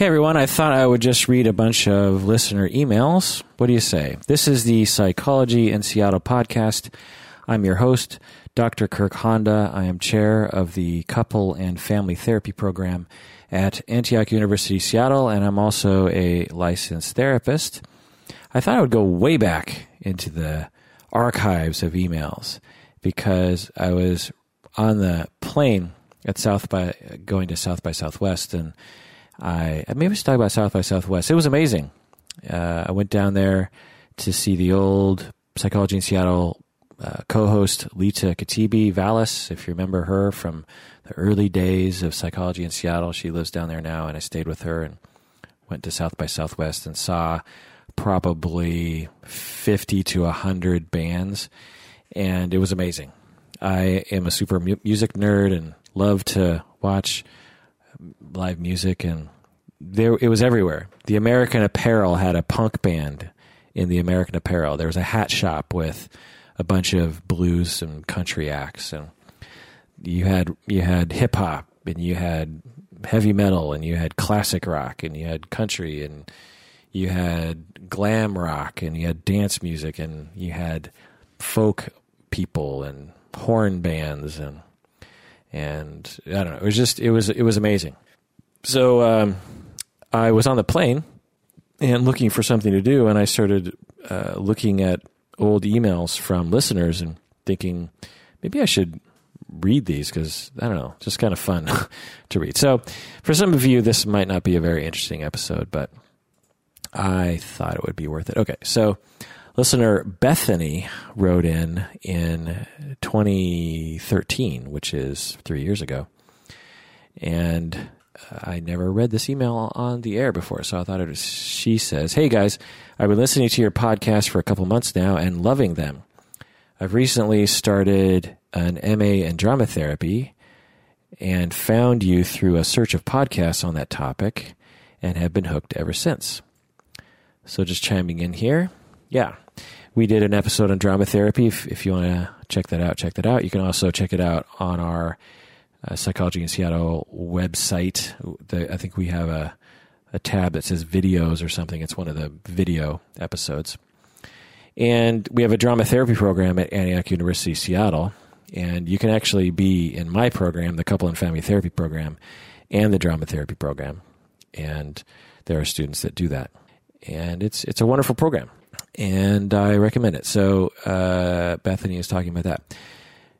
Hey everyone, I thought I would just read a bunch of listener emails. What do you say? This is the Psychology in Seattle podcast. I'm your host, Dr. Kirk Honda. I am chair of the Couple and Family Therapy Program at Antioch University, Seattle, and I'm also a licensed therapist. I thought I would go way back into the archives of emails because I was on the plane at South by going to South by Southwest, and I maybe we should talk about South by Southwest. It was amazing. Uh, I went down there to see the old Psychology in Seattle uh, co-host Lita Katibi Vallis. If you remember her from the early days of Psychology in Seattle, she lives down there now, and I stayed with her and went to South by Southwest and saw probably fifty to hundred bands, and it was amazing. I am a super mu- music nerd and love to watch live music, and there it was everywhere. The American Apparel had a punk band in the American Apparel. There was a hat shop with a bunch of blues and country acts, and you had you had hip hop, and you had heavy metal, and you had classic rock, and you had country, and you had glam rock, and you had dance music, and you had folk people and horn bands, and and I don't know. It was just it was it was amazing. So um, I was on the plane and looking for something to do, and I started uh, looking at old emails from listeners and thinking maybe I should read these because I don't know, just kind of fun to read. So for some of you, this might not be a very interesting episode, but I thought it would be worth it. Okay, so listener Bethany wrote in in 2013, which is three years ago, and I never read this email on the air before, so I thought it was. She says, "Hey guys, I've been listening to your podcast for a couple months now and loving them. I've recently started an MA in drama therapy and found you through a search of podcasts on that topic, and have been hooked ever since." So just chiming in here, yeah, we did an episode on drama therapy. If, if you want to check that out, check that out. You can also check it out on our uh, Psychology in Seattle website. The, I think we have a, a tab that says videos or something. It's one of the video episodes. And we have a drama therapy program at Antioch University, Seattle. And you can actually be in my program, the couple and family therapy program, and the drama therapy program. And there are students that do that. And it's, it's a wonderful program. And I recommend it. So uh, Bethany is talking about that.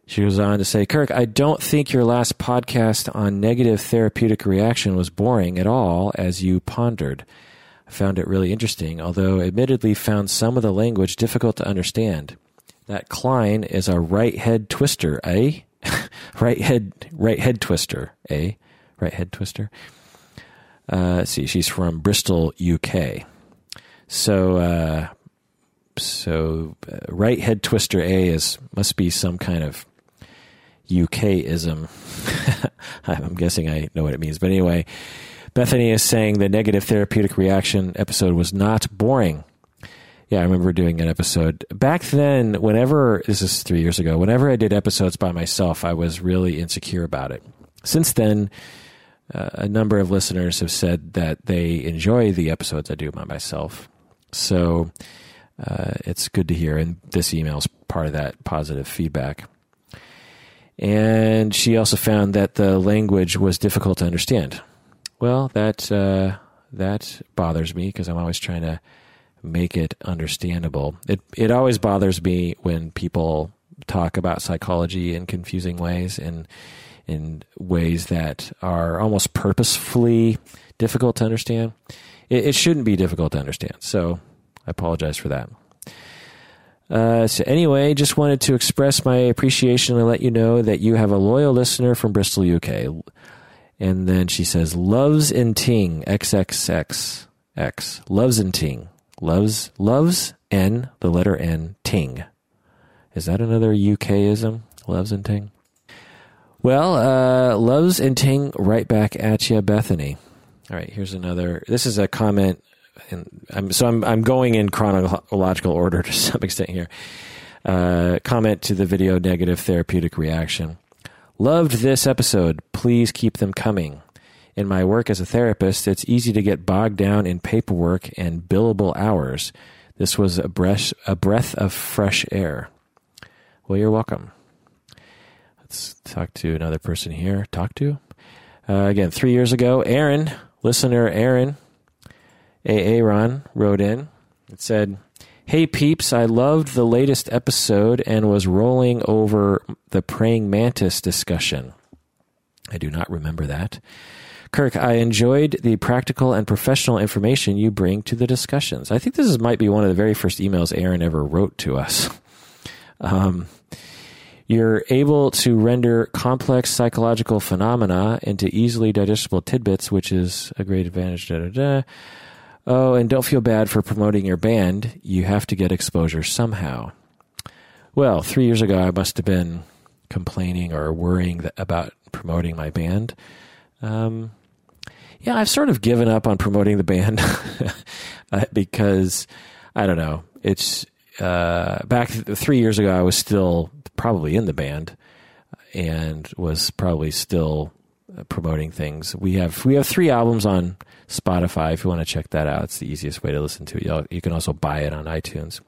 She goes on to say, Kirk, I don't think your last podcast on negative therapeutic reaction was boring at all as you pondered. I found it really interesting, although admittedly found some of the language difficult to understand. That Klein is a right head twister, eh? right head right head twister, eh? Right head twister. Uh, see, she's from Bristol, UK. So uh, so uh, right head twister A is must be some kind of UKism. I'm guessing I know what it means. But anyway, Bethany is saying the negative therapeutic reaction episode was not boring. Yeah, I remember doing an episode. Back then, whenever, this is three years ago, whenever I did episodes by myself, I was really insecure about it. Since then, uh, a number of listeners have said that they enjoy the episodes I do by myself. So uh, it's good to hear. And this email is part of that positive feedback. And she also found that the language was difficult to understand. Well, that uh, that bothers me because I'm always trying to make it understandable. It it always bothers me when people talk about psychology in confusing ways and in ways that are almost purposefully difficult to understand. It, it shouldn't be difficult to understand. So I apologize for that. Uh, so anyway, just wanted to express my appreciation and let you know that you have a loyal listener from Bristol, UK. And then she says, "Loves in Ting XXX X loves in Ting loves loves N the letter N Ting." Is that another UKism? Loves and Ting. Well, uh, loves and Ting right back at you, Bethany. All right, here's another. This is a comment and I'm, so I'm I'm going in chronological order to some extent here. Uh, comment to the video negative therapeutic reaction. Loved this episode. Please keep them coming. In my work as a therapist, it's easy to get bogged down in paperwork and billable hours. This was a breath, a breath of fresh air. Well, you're welcome. Let's talk to another person here. Talk to? Uh, again, three years ago, Aaron, listener Aaron, Aaron, wrote in. It said, Hey peeps, I loved the latest episode and was rolling over the praying mantis discussion. I do not remember that. Kirk, I enjoyed the practical and professional information you bring to the discussions. I think this is, might be one of the very first emails Aaron ever wrote to us. Um, you're able to render complex psychological phenomena into easily digestible tidbits, which is a great advantage. Da, da, da. Oh, and don't feel bad for promoting your band. You have to get exposure somehow. Well, three years ago, I must have been complaining or worrying about promoting my band. Um, yeah, I've sort of given up on promoting the band uh, because I don't know. It's uh, back three years ago. I was still probably in the band and was probably still Uh, promoting things. We have we have three albums on Spotify. If you want to check that out, it's the easiest way to listen to it. you you can also buy it on iTunes.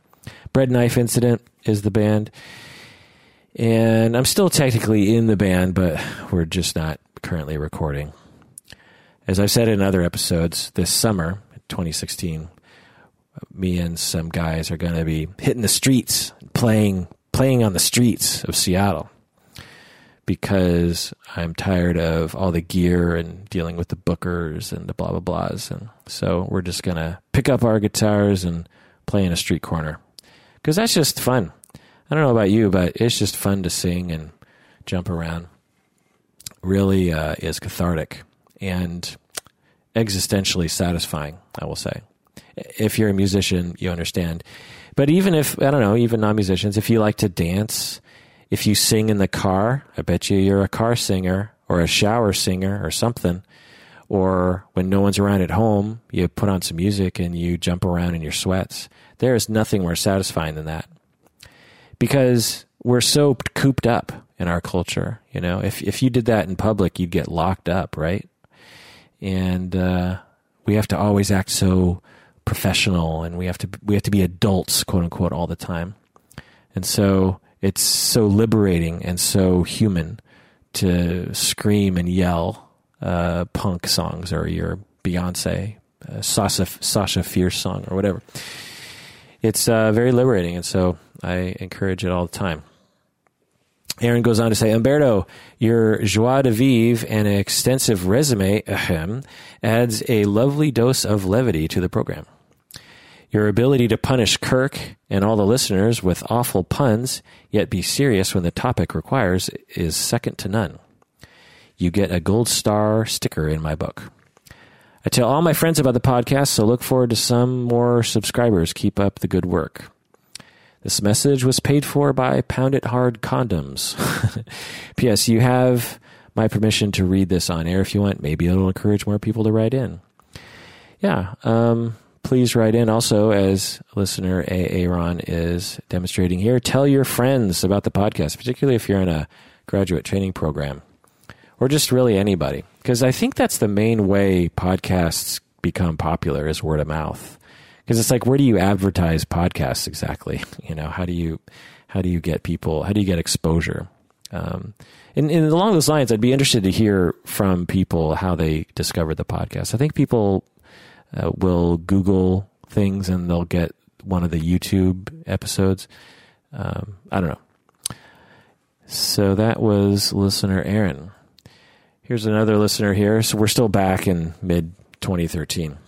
Bread Knife Incident is the band, and I'm still technically in the band, but we're just not currently recording. As I've said in other episodes, this summer, 2016, me and some guys are going to be hitting the streets, playing playing on the streets of Seattle because I'm tired of all the gear and dealing with the bookers and the blah blah blahs, and so we're just to pick up our guitars and play in a street corner because that's just fun. I don't know about you, but it's just fun to sing and jump around. Really uh, is cathartic and existentially satisfying, I will say. If you're a musician, you understand. But even if, I don't know, even non musicians, if you like to dance, if you sing in the car, I bet you you're a car singer or a shower singer or something. Or when no one's around at home, you put on some music and you jump around in your sweats. There is nothing more satisfying than that. Because we're so cooped up in our culture. You know, if if you did that in public, you'd get locked up, right? And uh, we have to always act so professional, and we have to we have to be adults, quote unquote, all the time. And so it's so liberating and so human to scream and yell uh, punk songs or your Beyonce, uh, Sasha Sasha Fierce song or whatever. It's uh, very liberating, and so I encourage it all the time. Aaron goes on to say, Umberto, your joie de vivre and extensive resume ahem, adds a lovely dose of levity to the program. Your ability to punish Kirk and all the listeners with awful puns, yet be serious when the topic requires, is second to none. You get a gold star sticker in my book. I tell all my friends about the podcast, so look forward to some more subscribers. Keep up the good work. This message was paid for by Pound It Hard Condoms. P.S. You have my permission to read this on air if you want. Maybe it'll encourage more people to write in. Yeah, um, please write in. Also, as listener Aaron is demonstrating here, tell your friends about the podcast, particularly if you're in a graduate training program or just really anybody. Because I think that's the main way podcasts become popular is word of mouth because it's like where do you advertise podcasts exactly you know how do you how do you get people how do you get exposure um, and, and along those lines i'd be interested to hear from people how they discovered the podcast i think people uh, will google things and they'll get one of the youtube episodes. Um, i don't know. So that was listener aaron. Here's another listener here. So we're still back in mid 2013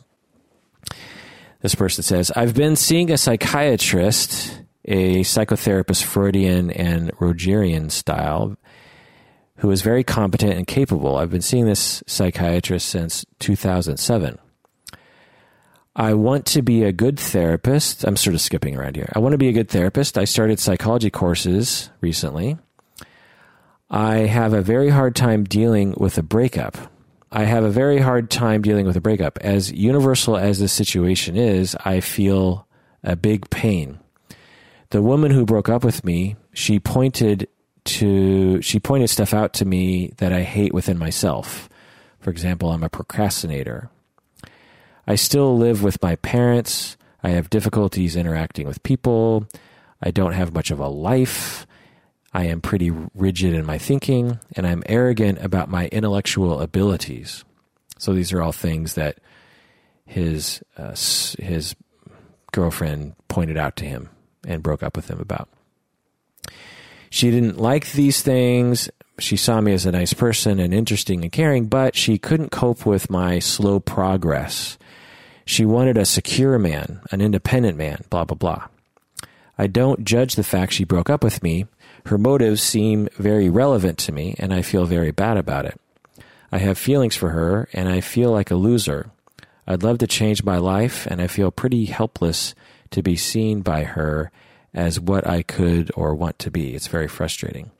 this person says, I've been seeing a psychiatrist, a psychotherapist, Freudian and Rogerian style, who is very competent and capable. I've been seeing this psychiatrist since 2007. I want to be a good therapist. I'm sort of skipping around here. I want to be a good therapist. I started psychology courses recently. I have a very hard time dealing with a breakup. I have a very hard time dealing with a breakup. As universal as this situation is, I feel a big pain. The woman who broke up with me, she pointed to she pointed stuff out to me that I hate within myself. For example, I'm a procrastinator. I still live with my parents. I have difficulties interacting with people. I don't have much of a life. I am pretty rigid in my thinking, and I'm arrogant about my intellectual abilities. So these are all things that his uh, his girlfriend pointed out to him and broke up with him about. She didn't like these things. She saw me as a nice person and interesting and caring, but she couldn't cope with my slow progress. She wanted a secure man, an independent man, blah, blah, blah. I don't judge the fact she broke up with me. Her motives seem very relevant to me, and I feel very bad about it. I have feelings for her, and I feel like a loser. I'd love to change my life, and I feel pretty helpless to be seen by her as what I could or want to be. It's very frustrating.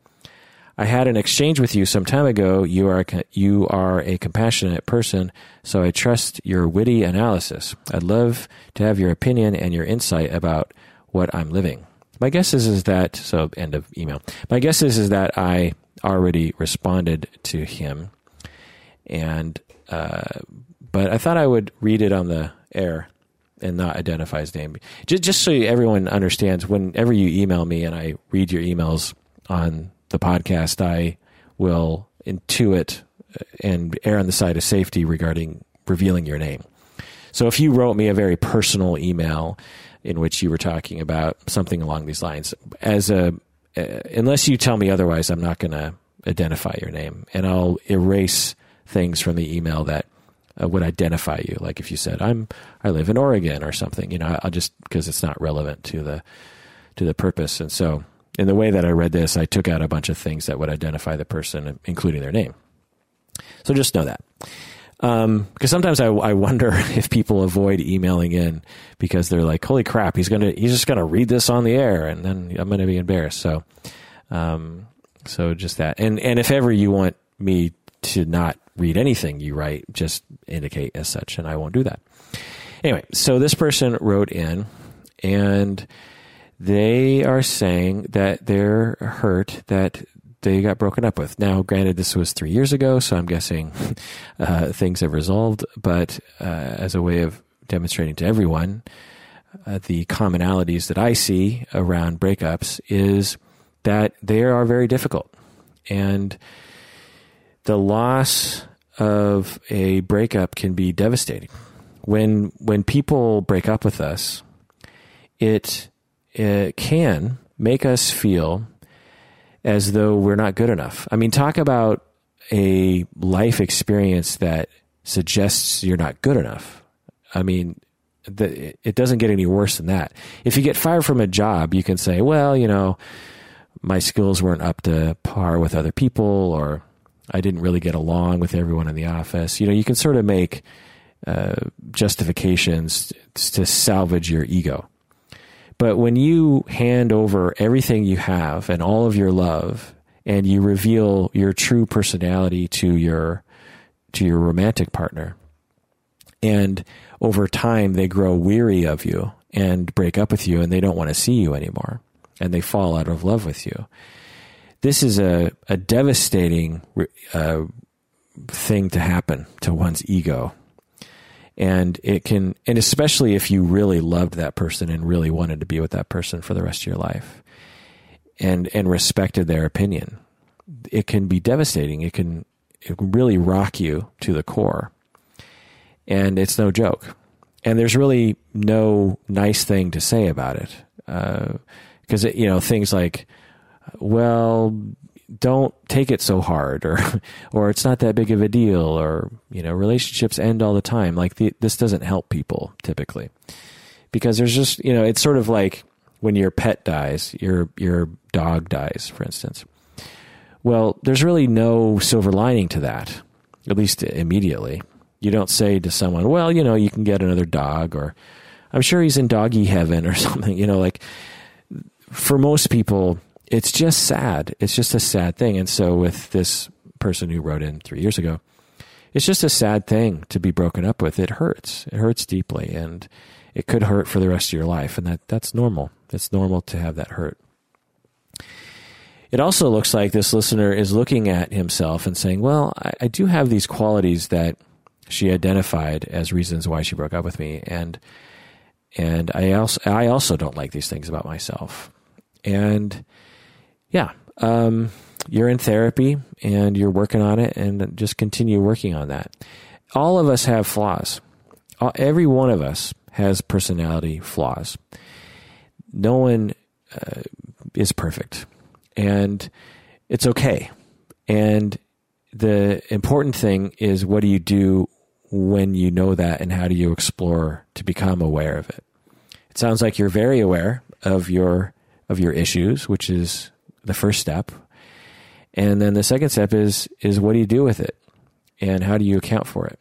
I had an exchange with you some time ago. You are a, you are a compassionate person, so I trust your witty analysis. I'd love to have your opinion and your insight about what I'm living. My guess is is that so end of email. My guess is is that I already responded to him, and uh, but I thought I would read it on the air and not identify his name. Just, just so everyone understands, whenever you email me and I read your emails on the podcast, I will intuit and err on the side of safety regarding revealing your name. So if you wrote me a very personal email in which you were talking about something along these lines, as a uh, unless you tell me otherwise, I'm not going to identify your name, and I'll erase things from the email that uh, would identify you. Like if you said, "I'm I live in Oregon" or something, you know, I'll just because it's not relevant to the to the purpose. And so, in the way that I read this, I took out a bunch of things that would identify the person, including their name. So just know that. Um, because sometimes I, I wonder if people avoid emailing in because they're like, "Holy crap, he's gonna he's just gonna read this on the air, and then I'm gonna be embarrassed." So, um, so just that, and and if ever you want me to not read anything you write, just indicate as such, and I won't do that. Anyway, so this person wrote in, and they are saying that they're hurt that they got broken up with. Now, granted, this was three years ago, so I'm guessing uh, things have resolved, but uh, as a way of demonstrating to everyone, uh, the commonalities that I see around breakups is that they are very difficult. And the loss of a breakup can be devastating. When when people break up with us, it, it can make us feel as though we're not good enough. I mean, talk about a life experience that suggests you're not good enough. I mean, the, it doesn't get any worse than that. If you get fired from a job, you can say, well, you know, my skills weren't up to par with other people, or I didn't really get along with everyone in the office. You know, you can sort of make uh, justifications to salvage your ego. But when you hand over everything you have and all of your love, and you reveal your true personality to your to your romantic partner, and over time they grow weary of you and break up with you, and they don't want to see you anymore, and they fall out of love with you this is a, a devastating uh, thing to happen to one's ego. And it can, and especially if you really loved that person and really wanted to be with that person for the rest of your life and, and respected their opinion, it can be devastating. It can, it can really rock you to the core. And it's no joke. And there's really no nice thing to say about it. Because, uh, you know, things like, well, don't take it so hard or or it's not that big of a deal or you know relationships end all the time. Like the, this doesn't help people typically. Because there's just you know it's sort of like when your pet dies your your dog dies for instance. Well there's really no silver lining to that at least immediately. You don't say to someone well you know you can get another dog or i'm sure he's in doggy heaven or something you know like for most people it's just sad. It's just a sad thing. And so with this person who wrote in three years ago, it's just a sad thing to be broken up with. It hurts. It hurts deeply, and it could hurt for the rest of your life. And that that's normal. It's normal to have that hurt. it also looks like this listener is looking at himself and saying, well, I, I do have these qualities that she identified as reasons why she broke up with me. And, and I also, I also don't like these things about myself. And yeah, um, you're in therapy and you're working on it and just continue working on that. All of us have flaws. Every one of us has personality flaws. No one uh, is perfect and it's okay. And the important thing is what do you do when you know that and how do you explore to become aware of it? It sounds like you're very aware of your of your issues, which is the first step. And then the second step is is what do you do with it? And how do you account for it?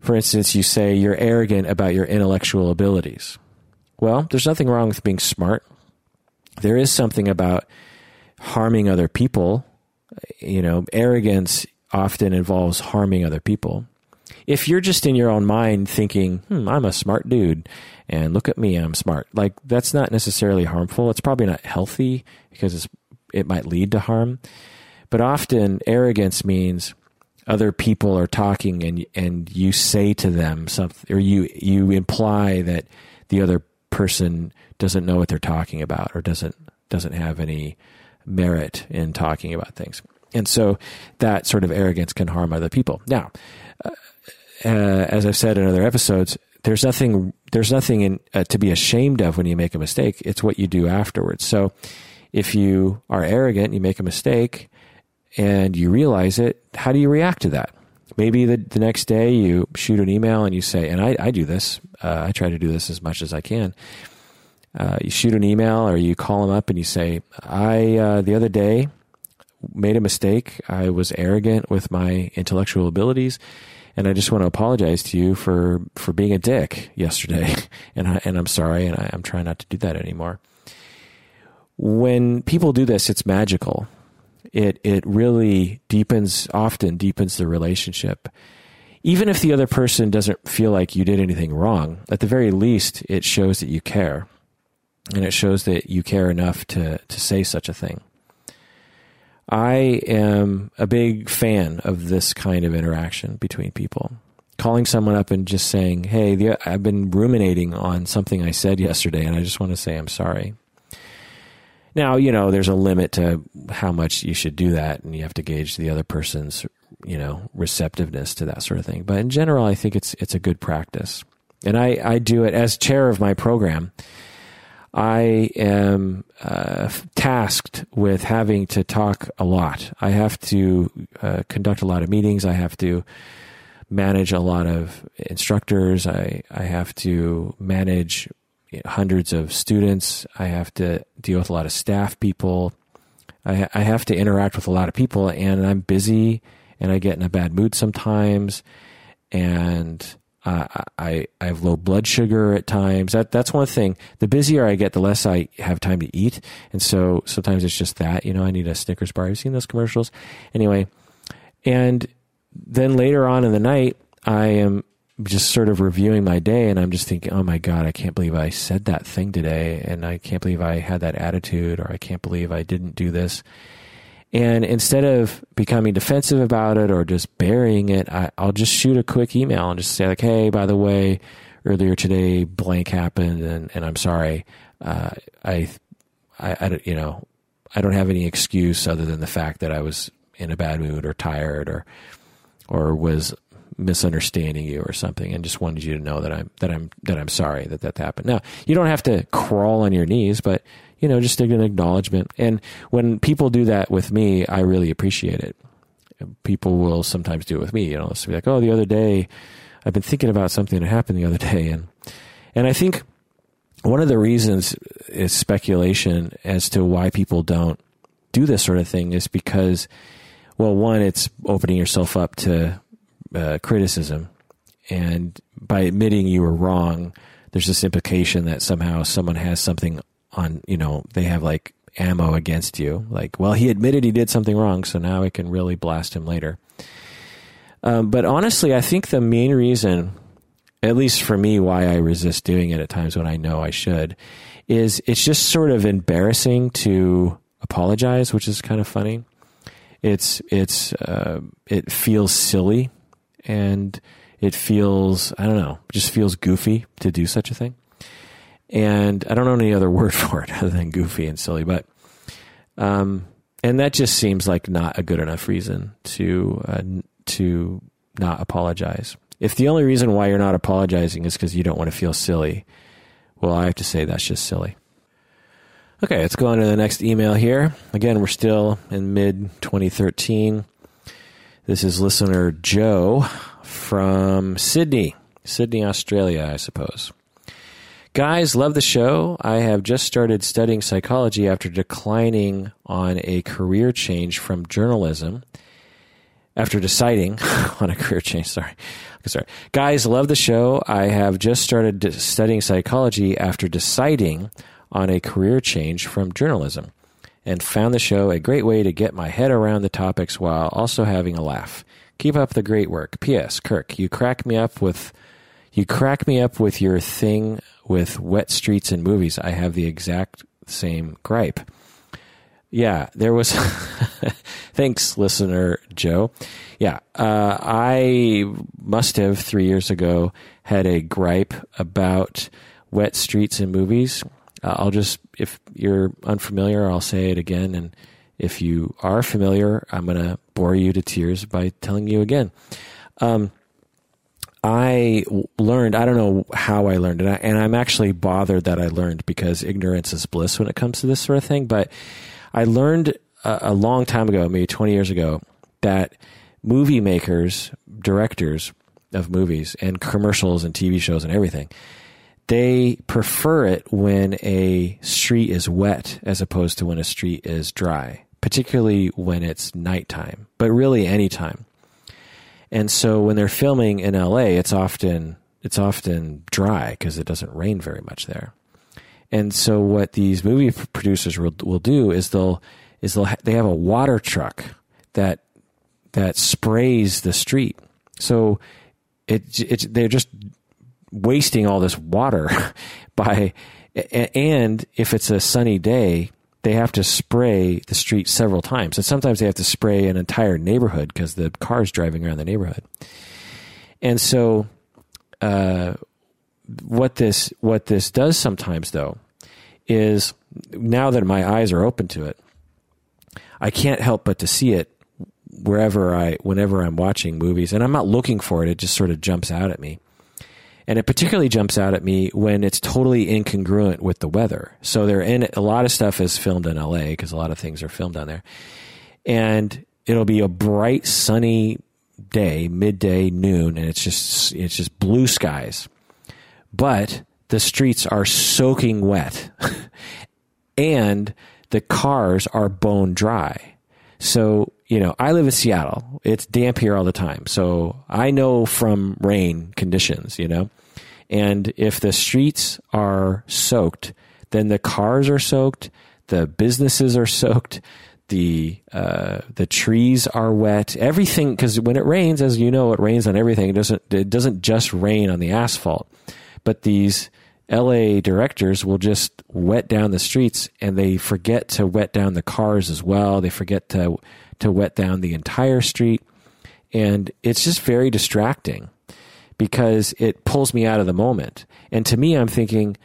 For instance, you say you're arrogant about your intellectual abilities. Well, there's nothing wrong with being smart. There is something about harming other people. You know, arrogance often involves harming other people. If you're just in your own mind thinking, hmm, I'm a smart dude and look at me, I'm smart, like that's not necessarily harmful. It's probably not healthy because it might lead to harm. But often arrogance means other people are talking and and you say to them something or you you imply that the other person doesn't know what they're talking about or doesn't doesn't have any merit in talking about things. And so that sort of arrogance can harm other people. Now, uh, as I've said in other episodes, there's nothing there's nothing in, uh, to be ashamed of when you make a mistake. It's what you do afterwards. So if you are arrogant, you make a mistake, and you realize it, how do you react to that? Maybe the, the next day you shoot an email and you say, and I, I do this, uh, I try to do this as much as I can uh, you shoot an email or you call them up and you say, I, uh, the other day, made a mistake. I was arrogant with my intellectual abilities. And I just want to apologize to you for, for being a dick yesterday. and, I, and I'm sorry. And I, I'm trying not to do that anymore. When people do this, it's magical. It, it really deepens, often deepens the relationship even if the other person doesn't feel like you did anything wrong, at the very least, it shows that you care and it shows that you care enough to to say such a thing. I am a big fan of this kind of interaction between people. Calling someone up and just saying, "Hey, I've been ruminating on something I said yesterday, and I just want to say I'm sorry." Now, you know, there's a limit to how much you should do that, and you have to gauge the other person's, you know, receptiveness to that sort of thing. But in general, I think it's it's a good practice, and I I do it as chair of my program. I am uh, tasked with having to talk a lot. I have to uh, conduct a lot of meetings. I have to manage a lot of instructors. I, I have to manage hundreds of students. I have to deal with a lot of staff people. I, I have to interact with a lot of people, and I'm busy and I get in a bad mood sometimes. And I I have low blood sugar at times. That that's one thing. The busier I get, the less I have time to eat, and so sometimes it's just that. You know, I need a Snickers bar. You've seen those commercials, anyway. And then later on in the night, I am just sort of reviewing my day, and I'm just thinking, oh my god, I can't believe I said that thing today, and I can't believe I had that attitude, or I can't believe I didn't do this. And instead of becoming defensive about it or just burying it, I, will just shoot a quick email and just say like, "Hey, by the way, earlier today, blank happened, and, and I'm sorry. Uh, I, I, I, you know, I don't have any excuse other than the fact that I was in a bad mood or tired or, or was misunderstanding you or something, and just wanted you to know that I'm that I'm that I'm sorry that that happened. Now, you don't have to crawl on your knees, but you know, just an acknowledgement. And when people do that with me, I really appreciate it. People will sometimes do it with me. You know, it's be like, oh, the other day, I've been thinking about something that happened the other day, and and I think one of the reasons is speculation as to why people don't do this sort of thing is because, well, one, it's opening yourself up to uh, criticism, and by admitting you were wrong, there's this implication that somehow someone has something on you know they have like ammo against you like well he admitted he did something wrong so now I can really blast him later um, but honestly i think the main reason at least for me why i resist doing it at times when i know i should is it's just sort of embarrassing to apologize, which is kind of funny. It's it's uh, it feels silly, and it feels I don't know, just feels goofy to do such a thing. And I don't know any other word for it other than goofy and silly, but um, and that just seems like not a good enough reason to uh, to not apologize. If the only reason why you're not apologizing is because you don't want to feel silly, well, I have to say that's just silly. Okay, let's go on to the next email here. Again, we're still in mid 2013. This is listener Joe from Sydney, Sydney, Australia, I suppose. Guys, love the show. I have just started studying psychology after declining on a career change from journalism. After deciding on a career change, sorry. Sorry. Guys, love the show. I have just started studying psychology after deciding on a career change from journalism and found the show a great way to get my head around the topics while also having a laugh. Keep up the great work. P.S. Kirk, you crack me up with you crack me up with your thing with wet streets and movies. I have the exact same gripe. Yeah, there was. thanks, listener Joe. Yeah, uh, I must have three years ago had a gripe about wet streets and movies. Uh, I'll just, if you're unfamiliar, I'll say it again. And if you are familiar, I'm going to bore you to tears by telling you again. Um, I learned, I don't know how I learned it, and I'm actually bothered that I learned because ignorance is bliss when it comes to this sort of thing. But I learned a, a long time ago, maybe 20 years ago, that movie makers, directors of movies and commercials and TV shows and everything, they prefer it when a street is wet as opposed to when a street is dry, particularly when it's nighttime, but really anytime. And so when they're filming in LA, it's often it's often dry because it doesn't rain very much there. And so what these movie producers will, will do is they'll is they'll ha- they have a water truck that that sprays the street. So it, they're just wasting all this water by and if it's a sunny day they have to spray the street several times. And sometimes they have to spray an entire neighborhood because the cars driving around the neighborhood. And so uh, what this what this does sometimes though is now that my eyes are open to it i can't help but to see it wherever i whenever i'm watching movies. And i'm not looking for it. It just sort of jumps out at me and it particularly jumps out at me when it's totally incongruent with the weather. So they're in a lot of stuff is filmed in LA because a lot of things are filmed down there. And it'll be a bright sunny day, midday, noon, and it's just it's just blue skies. But the streets are soaking wet. and the cars are bone dry. So, you know, I live in Seattle. It's damp here all the time. So I know from rain conditions, you know. And if the streets are soaked, then the cars are soaked, the businesses are soaked, the uh, the trees are wet. Everything because when it rains, as you know, it rains on everything. It doesn't it doesn't just rain on the asphalt, but these LA directors will just wet down the streets and they forget to wet down the cars as well. They forget to to wet down the entire street and it's just very distracting because it pulls me out of the moment. And to me, I'm thinking,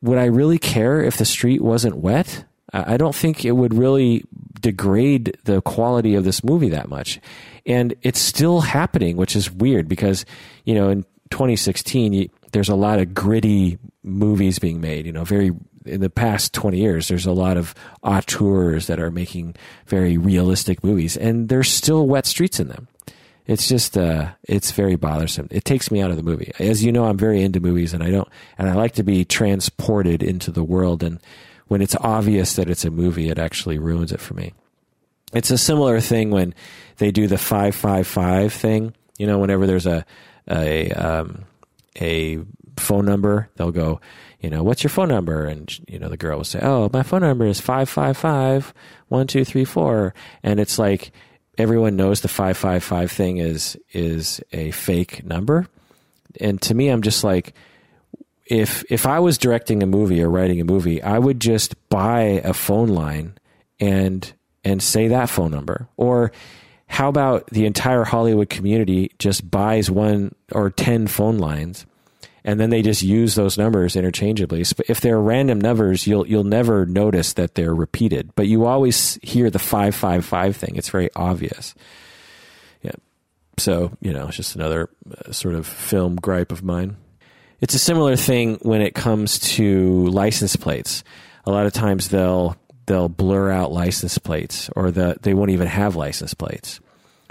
would I really care if the street wasn't wet? I don't think it would really degrade the quality of this movie that much. And it's still happening, which is weird because, you know, in 2016, there's a lot of gritty movies being made, you know, very in the past 20 years, there's a lot of auteurs that are making very realistic movies, and there's still wet streets in them it's just uh, it's very bothersome. It takes me out of the movie. As you know, I'm very into movies, and I don't, and I like to be transported into the world. And when it's obvious that it's a movie, it actually ruins it for me. It's a similar thing when they do the five five five thing. You know, whenever there's a a um, a phone number, they'll go, you know, what's your phone number? And you know, the girl will say, oh, my phone number is five five five one two three four, and it's like everyone knows the 555 thing is is a fake number. And to me I'm just like if if I was directing a movie or writing a movie, I would just buy a phone line and and say that phone number or how about the entire Hollywood community just buys one or 10 phone lines and then they just use those numbers interchangeably. If they're random numbers, you'll you'll never notice that they're repeated, but you always hear the 555 thing. It's very obvious. Yeah. So, you know, it's just another uh, sort of film gripe of mine. It's a similar thing when it comes to license plates. A lot of times they'll they'll blur out license plates or the, they won't even have license plates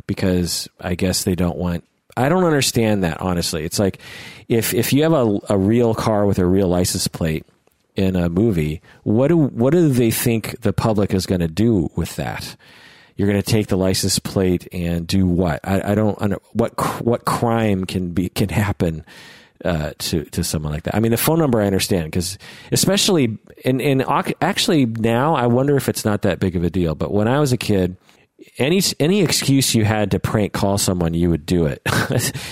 because I guess they don't want. I don't understand that honestly. It's like if if you have a, a real car with a real license plate in a movie, what do what do they think the public is going to do with that? You're going to take the license plate and do what? I, I don't. What what crime can be can happen uh, to to someone like that. I mean, the phone number I understand because especially in in actually now I wonder if it's not that big of a deal. But when I was a kid, any any excuse you had to prank call someone, you would do it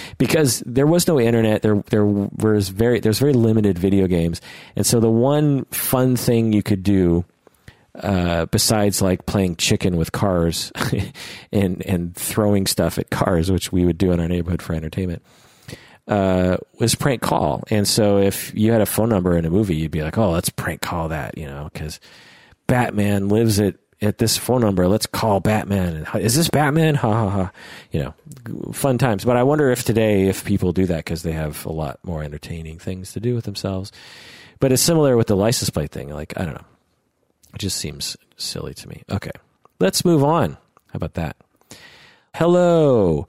because there was no internet. There there was very there's very limited video games, and so the one fun thing you could do. Uh, besides like playing chicken with cars and and throwing stuff at cars, which we would do in our neighborhood for entertainment, uh, was prank call. And so if you had a phone number in a movie, you'd be like, oh, let's prank call that, you know, because Batman lives at, at this phone number. Let's call Batman. Is this Batman? Ha ha ha. You know, fun times. But I wonder if today, if people do that because they have a lot more entertaining things to do with themselves. But it's similar with the license plate thing. Like, I don't know. It just seems silly to me. Okay. Let's move on. How about that? Hello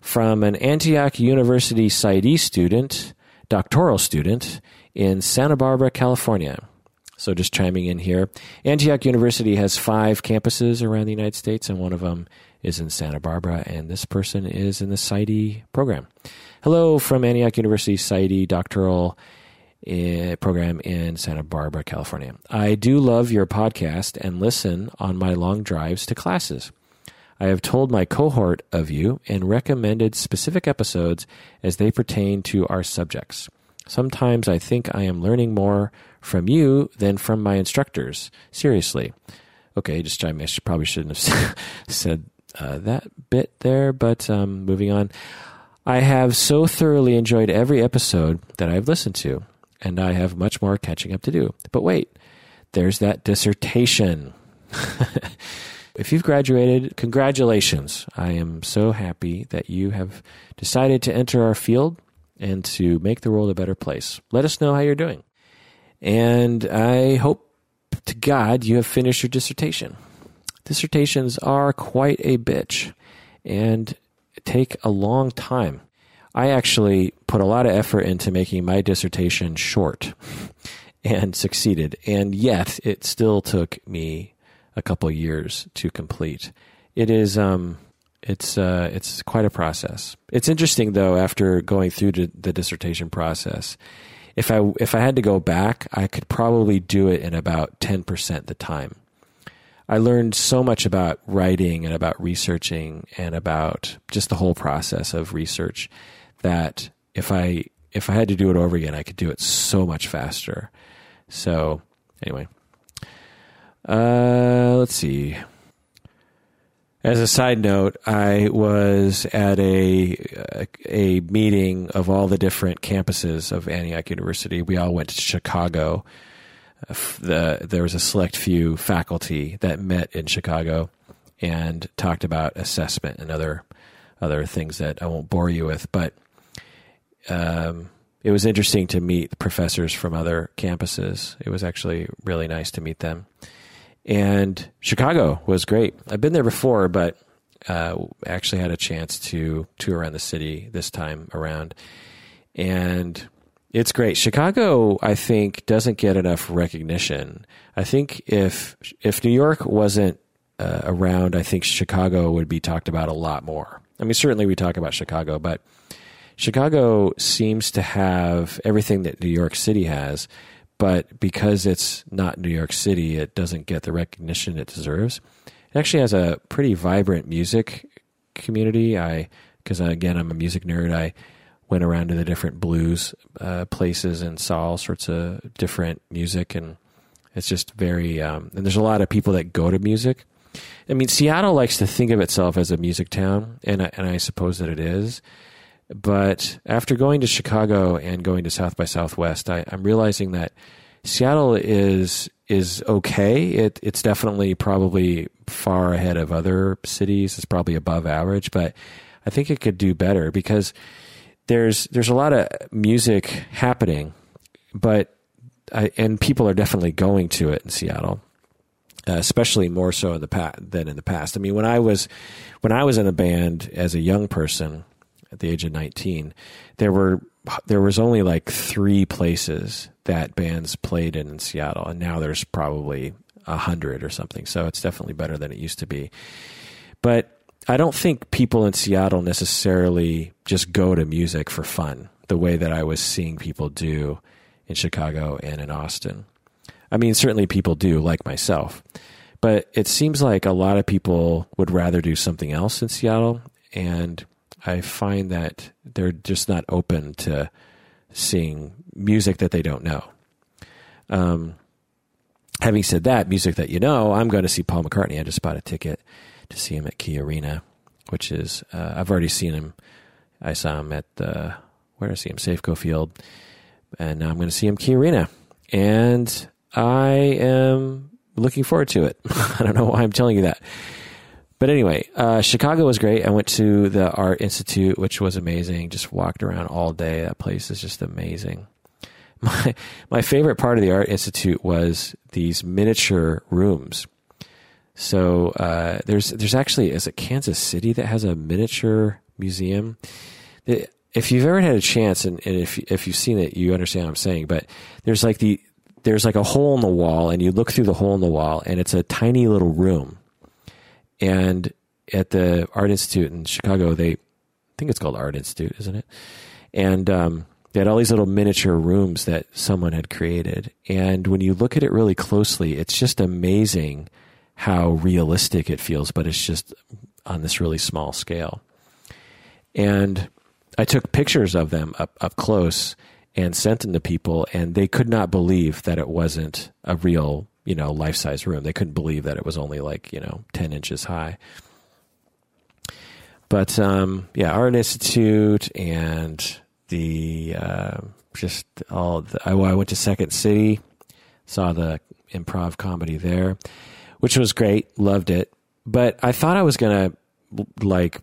from an Antioch University PsyD student, doctoral student in Santa Barbara, California. So just chiming in here. Antioch University has five campuses around the United States, and one of them is in Santa Barbara, and this person is in the PsyD program. Hello from Antioch University PsyD doctoral eh, program in Santa Barbara, California. I do love your podcast and listen on my long drives to classes. I have told my cohort of you and recommended specific episodes as they pertain to our subjects. Sometimes I think I am learning more from you than from my instructors. Seriously. Okay, just I probably shouldn't have said uh, that bit there, but um, moving on. I have so thoroughly enjoyed every episode that I've listened to, and I have much more catching up to do. But wait, there's that dissertation. If you've graduated, congratulations. I am so happy that you have decided to enter our field and to make the world a better place. Let us know how you're doing. And I hope to God you have finished your dissertation. Dissertations are quite a bitch and take a long time. I actually put a lot of effort into making my dissertation short and succeeded, and yet it still took me a couple years to complete. It is um, it's uh, it's quite a process. It's interesting though. After going through the dissertation process, if I if I had to go back, I could probably do it in about ten percent the time. I learned so much about writing and about researching and about just the whole process of research that if I if I had to do it over again, I could do it so much faster. So anyway, uh, let's see. As a side note, I was at a a meeting of all the different campuses of Antioch University. We all went to Chicago. The, there was a select few faculty that met in Chicago and talked about assessment and other other things that I won't bore you with. But um, it was interesting to meet professors from other campuses. It was actually really nice to meet them. And Chicago was great. I've been there before, but uh, actually had a chance to tour around the city this time around. And it's great. Chicago, I think, doesn't get enough recognition. I think if if New York wasn't uh, around, I think Chicago would be talked about a lot more. I mean, certainly we talk about Chicago, but Chicago seems to have everything that New York City has, but because it's not New York City, it doesn't get the recognition it deserves. It actually has a pretty vibrant music community. I, because again, I'm a music nerd. I went around to the different blues uh, places and saw all sorts of different music, and It's just very, um, and there's a lot of people that go to music. I mean, Seattle likes to think of itself as a music town, and I, and I suppose that it is. But after going to Chicago and going to South by Southwest, I, I'm realizing that Seattle is is okay. It, it's definitely probably far ahead of other cities. It's probably above average, but I think it could do better because there's there's a lot of music happening, but I, and people are definitely going to it in Seattle, uh, especially more so in the past than in the past. I mean, when I was when I was in a band as a young person at the age of 19, there were there was only like three places that bands played in in Seattle, and now there's probably a hundred or something. So it's definitely better than it used to be. But I don't think people in Seattle necessarily just go to music for fun the way that I was seeing people do in Chicago and in Austin. I mean, certainly people do, like myself, but it seems like a lot of people would rather do something else in Seattle. And I find that they're just not open to seeing music that they don't know. Um, having said that, music that you know, I'm going to see Paul McCartney. I just bought a ticket to see him at Key Arena, which is, uh, I've already seen him. I saw him at the, where did I see him? Safeco Field. And now I'm going to see him Key Arena. And I am looking forward to it. I don't know why I'm telling you that. But anyway, uh, Chicago was great. I went to the Art Institute, which was amazing. Just walked around all day. That place is just amazing. My my favorite part of the Art Institute was these miniature rooms. So uh, there's there's actually is it Kansas City that has a miniature museum. It, if you've ever had a chance, and, and if if you've seen it, you understand what I'm saying. But there's like the there's like a hole in the wall, and you look through the hole in the wall, and it's a tiny little room and at the Art Institute in Chicago, they I think it's called Art Institute, isn't it? And um, they had all these little miniature rooms that someone had created. And when you look at it really closely, it's just amazing how realistic it feels, but it's just on this really small scale. And I took pictures of them up, up close and sent them to people, and they could not believe that it wasn't a real you know, life size room. They couldn't believe that it was only like, you know, 10 inches high. But um, yeah, Art Institute and the uh, just all the, I, I went to Second City, saw the improv comedy there, which was great, loved it. But I thought I was gonna like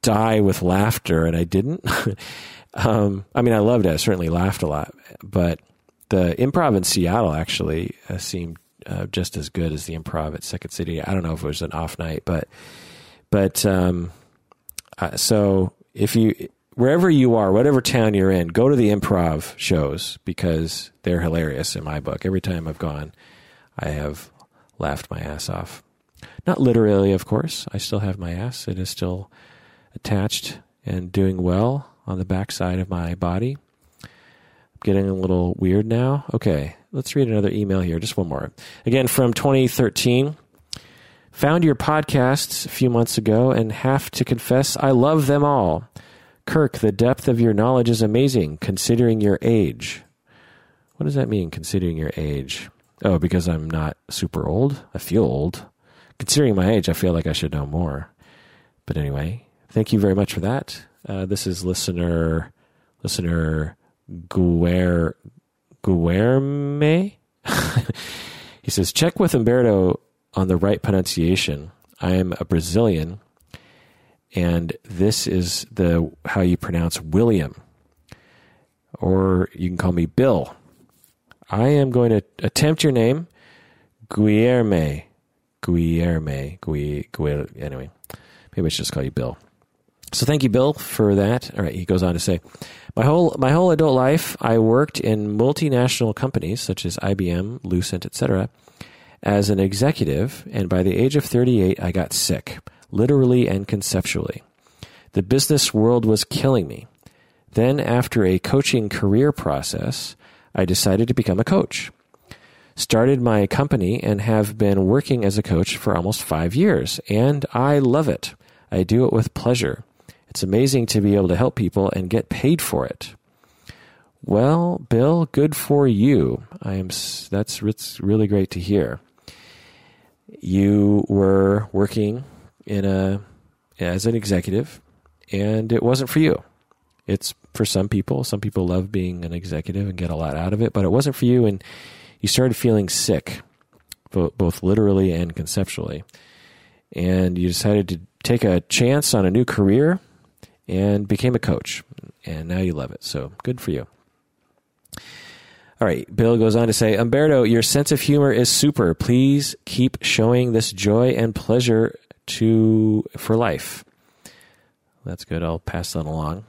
die with laughter, and I didn't. um, I mean, I loved it. I certainly laughed a lot, but the improv in Seattle actually uh, seemed uh, just as good as the improv at Second City. I don't know if it was an off night, but but um, uh, so if you wherever you are, whatever town you're in, go to the improv shows because they're hilarious in my book. Every time I've gone, I have laughed my ass off. Not literally, of course. I still have my ass. It is still attached and doing well on the backside of my body getting a little weird now. Okay, let's read another email here. Just one more. Again, from 2013. Found your podcasts a few months ago and have to confess I love them all. Kirk, the depth of your knowledge is amazing considering your age. What does that mean, considering your age? Oh, because I'm not super old? I feel old. Considering my age, I feel like I should know more. But anyway, thank you very much for that. Uh, this is listener listener Guer, Guerme. he says, check with Umberto on the right pronunciation. I am a Brazilian, and this is the how you pronounce William, or you can call me Bill. I am going to attempt your name, Guilherme. Guilherme. Guilherme. Anyway, maybe I should just call you Bill. So thank you, Bill, for that. All right, he goes on to say, my whole my whole adult life, I worked in multinational companies such as IBM, Lucent, etc. As an executive, and by the age of 38, I got sick, literally and conceptually. The business world was killing me. Then, after a coaching career process, I decided to become a coach. Started my company and have been working as a coach for almost five years, and I love it. I do it with pleasure. It's amazing to be able to help people and get paid for it. Well, Bill, good for you. I am. That's it's really great to hear. You were working in a as an executive, and it wasn't for you. It's for some people. Some people love being an executive and get a lot out of it, but it wasn't for you, and you started feeling sick, both literally and conceptually. And you decided to take a chance on a new career and became a coach. And now you love it. So good for you. All right. Bill goes on to say, Umberto, your sense of humor is super. Please keep showing this joy and pleasure to for life. That's good. I'll pass that along.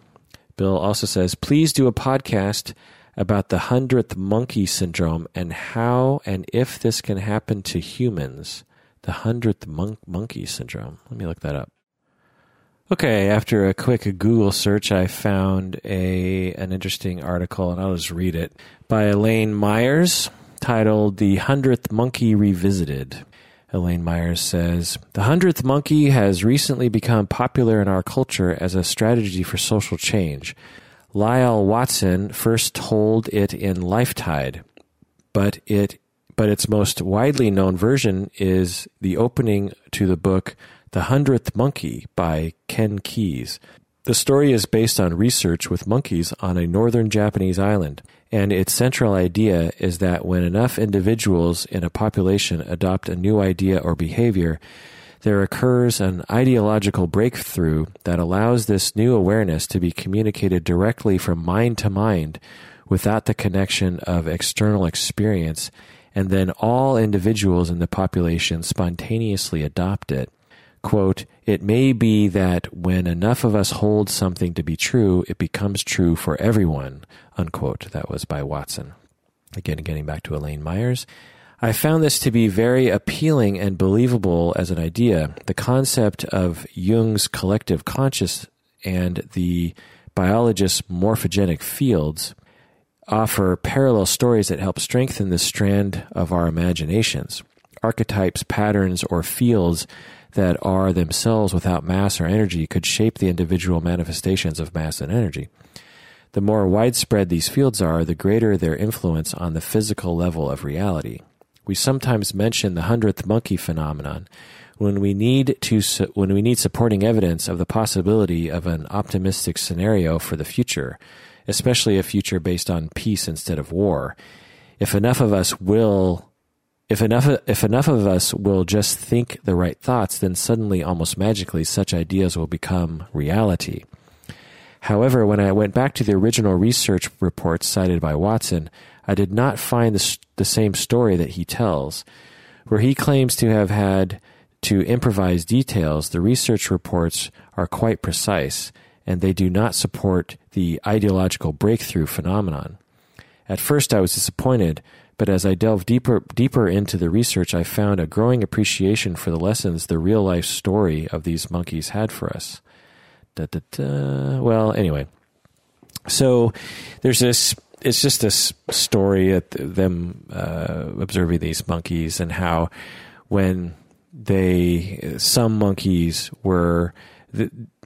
Bill also says, please do a podcast about the hundredth monkey syndrome and how and if this can happen to humans. The hundredth mon- monkey syndrome. Let me look that up. Okay, after a quick Google search, I found a an interesting article, and I'll just read it by Elaine Myers, titled "The Hundredth Monkey Revisited." Elaine Myers says the hundredth monkey has recently become popular in our culture as a strategy for social change. Lyall Watson first told it in Lifetide, but it but its most widely known version is the opening to the book The Hundredth Monkey by Ken Keyes. The story is based on research with monkeys on a northern Japanese island, and its central idea is that when enough individuals in a population adopt a new idea or behavior, there occurs an ideological breakthrough that allows this new awareness to be communicated directly from mind to mind without the connection of external experience and then all individuals in the population spontaneously adopt it. Quote, it may be that when enough of us hold something to be true, it becomes true for everyone, unquote. That was by Watson. Again, getting back to Elaine Myers. I found this to be very appealing and believable as an idea. The concept of Jung's collective conscious and the biologist's morphogenic fields offer parallel stories that help strengthen the strand of our imaginations. Archetypes, patterns, or fields that are themselves without mass or energy could shape the individual manifestations of mass and energy. The more widespread these fields are, the greater their influence on the physical level of reality. We sometimes mention the hundredth monkey phenomenon when we need to when we need supporting evidence of the possibility of an optimistic scenario for the future especially a future based on peace instead of war. If enough of us will if enough if enough of us will just think the right thoughts, then suddenly almost magically such ideas will become reality. However, when I went back to the original research reports cited by Watson, I did not find the, the same story that he tells. Where he claims to have had to improvise details, the research reports are quite precise and they do not support the ideological breakthrough phenomenon. At first, I was disappointed, but as I delved deeper, deeper into the research, I found a growing appreciation for the lessons the real life story of these monkeys had for us. Da, da, da. Well, anyway, so there's this. It's just this story of them uh, observing these monkeys and how when they some monkeys were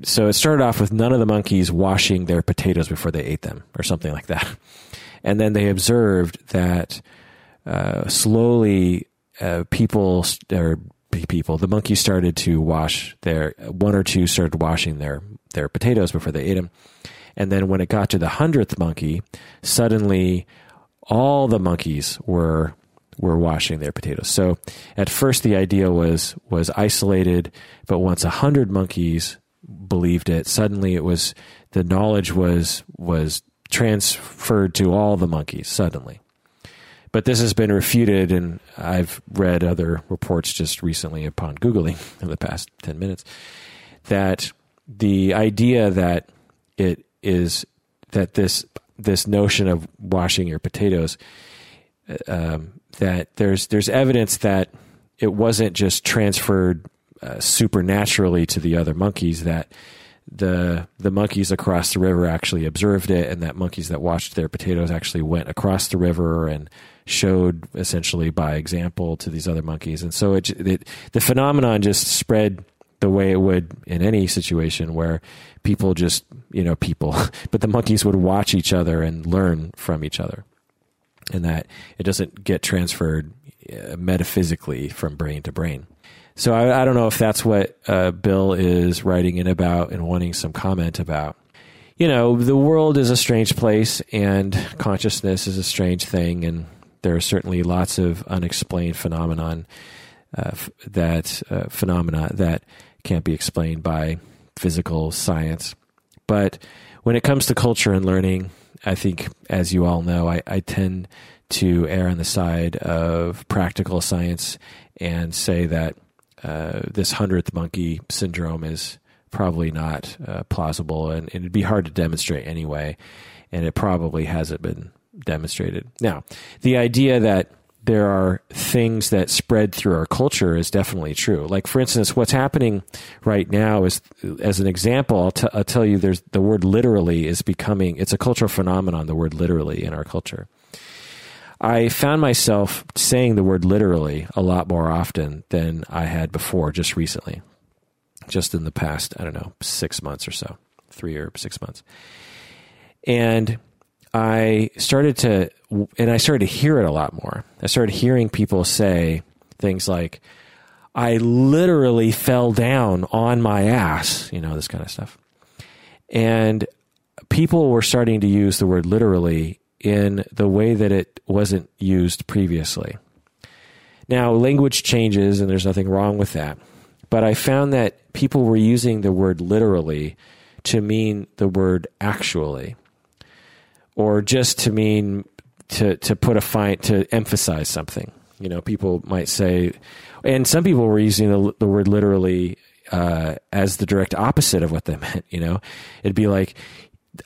so it started off with none of the monkeys washing their potatoes before they ate them, or something like that. And then they observed that uh, slowly uh, people or people, the monkeys started to wash their one or two started washing their their potatoes before they ate them. And then when it got to the hundredth monkey, suddenly all the monkeys were were washing their potatoes. So at first the idea was was isolated, but once a hundred monkeys believed it, suddenly it was the knowledge was was transferred to all the monkeys suddenly. But this has been refuted, and I've read other reports just recently upon Googling in the past 10 minutes that the idea that it is that this this notion of washing your potatoes um, that there's there's evidence that it wasn't just transferred uh, supernaturally to the other monkeys that the the monkeys across the river actually observed it and that monkeys that watched their potatoes actually went across the river and showed essentially by example to these other monkeys and so it, it the phenomenon just spread the way it would in any situation where people just, you know, people, but the monkeys would watch each other and learn from each other. And that it doesn't get transferred uh, metaphysically from brain to brain. So I, I don't know if that's what uh, Bill is writing in about and wanting some comment about. You know, the world is a strange place and consciousness is a strange thing, and there are certainly lots of unexplained phenomenon uh, f- that uh, phenomena that can't be explained by physical science. But when it comes to culture and learning, I think, as you all know, I, I tend to err on the side of practical science and say that uh, this hundredth monkey syndrome is probably not uh, plausible, and, and, it'd be hard to demonstrate anyway. And it probably hasn't been demonstrated. Now, the idea that there are things that spread through our culture is definitely true. Like, for instance, what's happening right now is, as an example, I'll, t- I'll tell you, there's the word literally is becoming, it's a cultural phenomenon, the word literally in our culture. I found myself saying the word literally a lot more often than I had before just recently, just in the past, I don't know, six months or so, three or six months. And I started to, and I started to hear it a lot more. I started hearing people say things like, I literally fell down on my ass, you know, this kind of stuff. And people were starting to use the word literally in the way that it wasn't used previously. Now, language changes, and there's nothing wrong with that. But I found that people were using the word literally to mean the word actually, or just to mean to, to put a fine, to emphasize something. You know, people might say, and some people were using the, the word literally uh, as the direct opposite of what they meant. You know, it'd be like,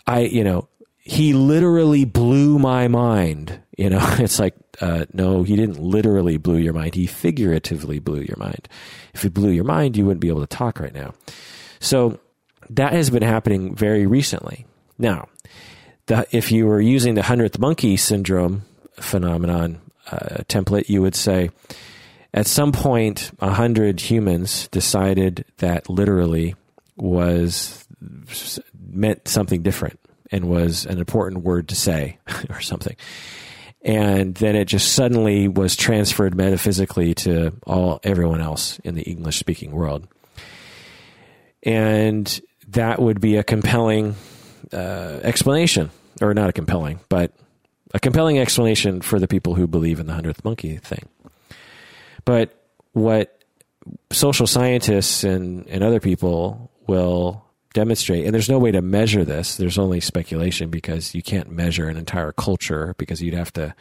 I, you know, he literally blew my mind. You know, it's like, uh, no, he didn't literally blew your mind. He figuratively blew your mind. If he blew your mind, you wouldn't be able to talk right now. So that has been happening very recently. Now, the, if you were using the hundredth monkey syndrome phenomenon uh, template, you would say, at some point, a hundred humans decided that literally was meant something different and was an important word to say or something. And then it just suddenly was transferred metaphysically to all everyone else in the English speaking world. And that would be a compelling uh, explanation, or not a compelling, but a compelling explanation for the people who believe in the hundredth monkey thing. But what social scientists and, and other people will demonstrate, and there's no way to measure this. There's only speculation because you can't measure an entire culture because you'd have to,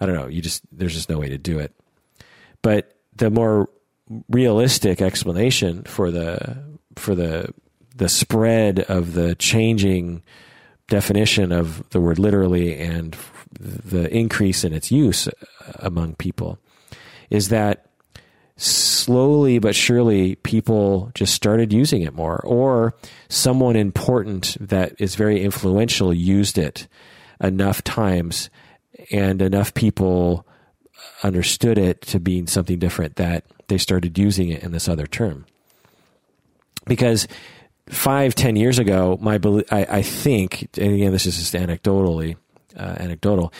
I don't know, you just, there's just no way to do it. But the more realistic explanation for the, for the, the spread of the changing definition of the word literally and the increase in its use among people is that slowly but surely people just started using it more or someone important that is very influential used it enough times and enough people understood it to be something different that they started using it in this other term. Because five ten years ago my I, I think and again this is just anecdotally uh, anecdotal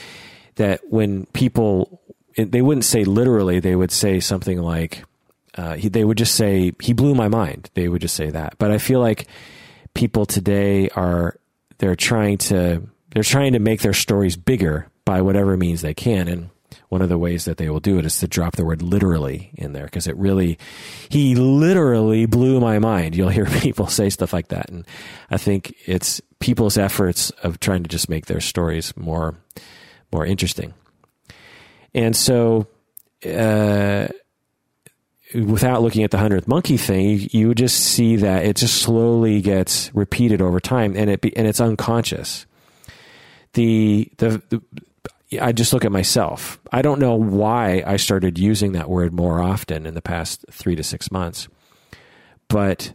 that when people they wouldn't say literally. They would say something like, uh, he, they would just say, he blew my mind. They would just say that. But I feel like people today are, they're trying to, they're trying to make their stories bigger by whatever means they can. And one of the ways that they will do it is to drop the word literally in there because it really, he literally blew my mind. You'll hear people say stuff like that. And I think it's people's efforts of trying to just make their stories more, more interesting. And so, uh, without looking at the hundredth monkey thing, you, would just see that it just slowly gets repeated over time, and it be, and it's unconscious. The, the the I just look at myself. I don't know why I started using that word more often in the past three to six months, but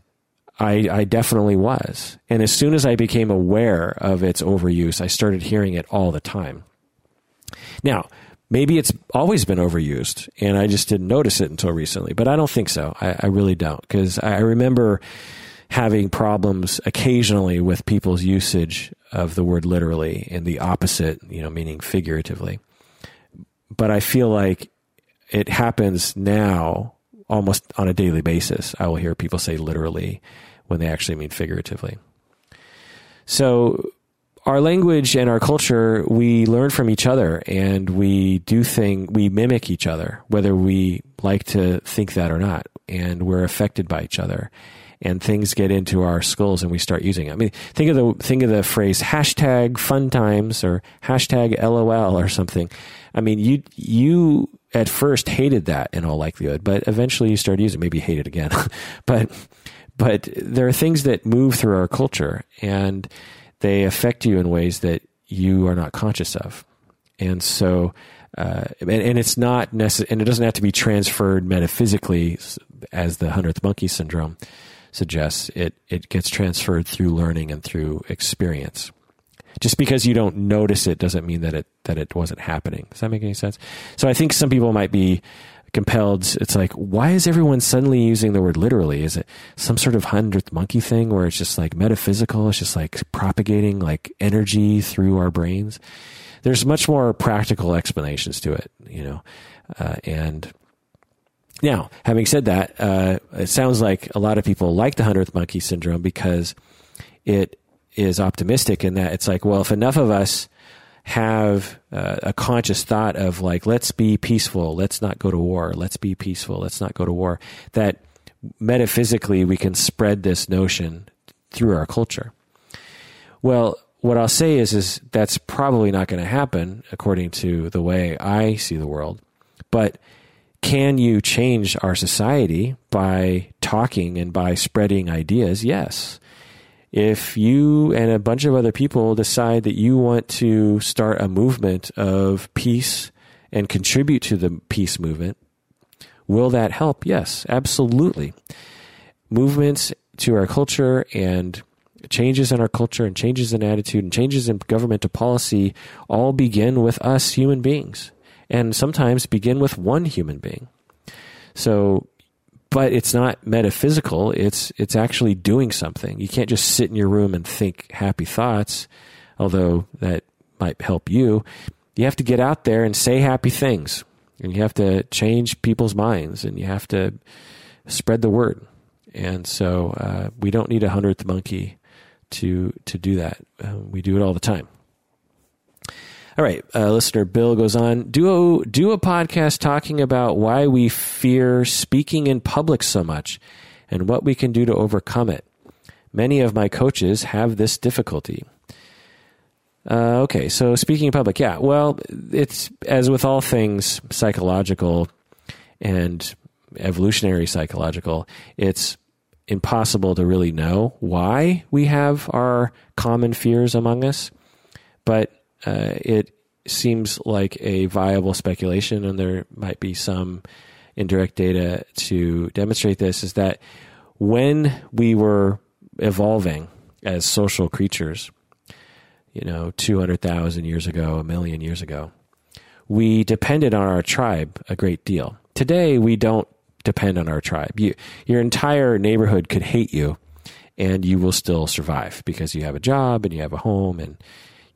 I, I definitely was. And as soon as I became aware of its overuse, I started hearing it all the time. Now, maybe it's always been overused and I just didn't notice it until recently, but I don't think so. I, I really don't because I remember having problems occasionally with people's usage of the word literally and the opposite, you know, meaning figuratively. But I feel like it happens now almost on a daily basis. I will hear people say literally when they actually mean figuratively. So, our language and our culture, we learn from each other and we do thing, we mimic each other, whether we like to think that or not. And we're affected by each other and things get into our skulls and we start using it. I mean, think of the, think of the phrase hashtag fun times or hashtag LOL or something. I mean, you, you at first hated that in all likelihood, but eventually you start using it. Maybe you hate it again, but, but there are things that move through our culture and they affect you in ways that you are not conscious of. And so, uh, and, and, it's not necessary, and it doesn't have to be transferred metaphysically as the hundredth monkey syndrome suggests. It, it gets transferred through learning and through experience. Just because you don't notice it doesn't mean that it, that it wasn't happening. Does that make any sense? So I think some people might be compelled. It's like, why is everyone suddenly using the word literally? Is it some sort of hundredth monkey thing where it's just like metaphysical? It's just like propagating like energy through our brains. There's much more practical explanations to it, you know, uh, and now, having said that, uh, it sounds like a lot of people like the hundredth monkey syndrome because it is optimistic in that it's like, well, if enough of us have uh, a conscious thought of like, let's be peaceful, let's not go to war, let's be peaceful, let's not go to war, that metaphysically we can spread this notion through our culture. Well, what I'll say is, is that's probably not going to happen according to the way I see the world. But can you change our society by talking and by spreading ideas? Yes if you and a bunch of other people decide that you want to start a movement of peace and contribute to the peace movement, will that help? Yes, absolutely. Movements to our culture and changes in our culture and changes in attitude and changes in governmental policy all begin with us human beings and sometimes begin with one human being. So but it's not metaphysical. It's it's actually doing something. You can't just sit in your room and think happy thoughts, although that might help you. You have to get out there and say happy things, and you have to change people's minds, and you have to spread the word. And so uh, we don't need a hundredth monkey to to do that. Uh, we do it all the time. All right, uh, listener Bill goes on. Do a, do a podcast talking about why we fear speaking in public so much and what we can do to overcome it. Many of my coaches have this difficulty. Uh, okay, so speaking in public, yeah. Well, it's as with all things psychological and evolutionary psychological, it's impossible to really know why we have our common fears among us. But uh, it seems like a viable speculation, and there might be some indirect data to demonstrate this, is that when we were evolving as social creatures, you know, 200,000 years ago, a million years ago, we depended on our tribe a great deal. Today, we don't depend on our tribe. You, your entire neighborhood could hate you, and you will still survive because you have a job and you have a home and